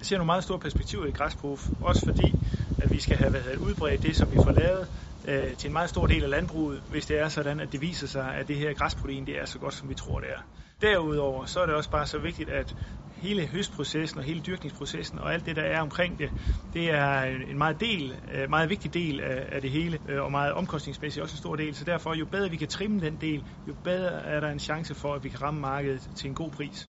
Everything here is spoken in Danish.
Jeg ser nogle meget store perspektiver i græsproof, også fordi at vi skal have været udbredt det, som vi får lavet øh, til en meget stor del af landbruget, hvis det er sådan, at det viser sig, at det her græsprotein det er så godt, som vi tror, det er. Derudover så er det også bare så vigtigt, at hele høstprocessen og hele dyrkningsprocessen og alt det, der er omkring det, det er en meget, del, øh, meget vigtig del af det hele, øh, og meget omkostningsmæssigt også en stor del. Så derfor, jo bedre vi kan trimme den del, jo bedre er der en chance for, at vi kan ramme markedet til en god pris.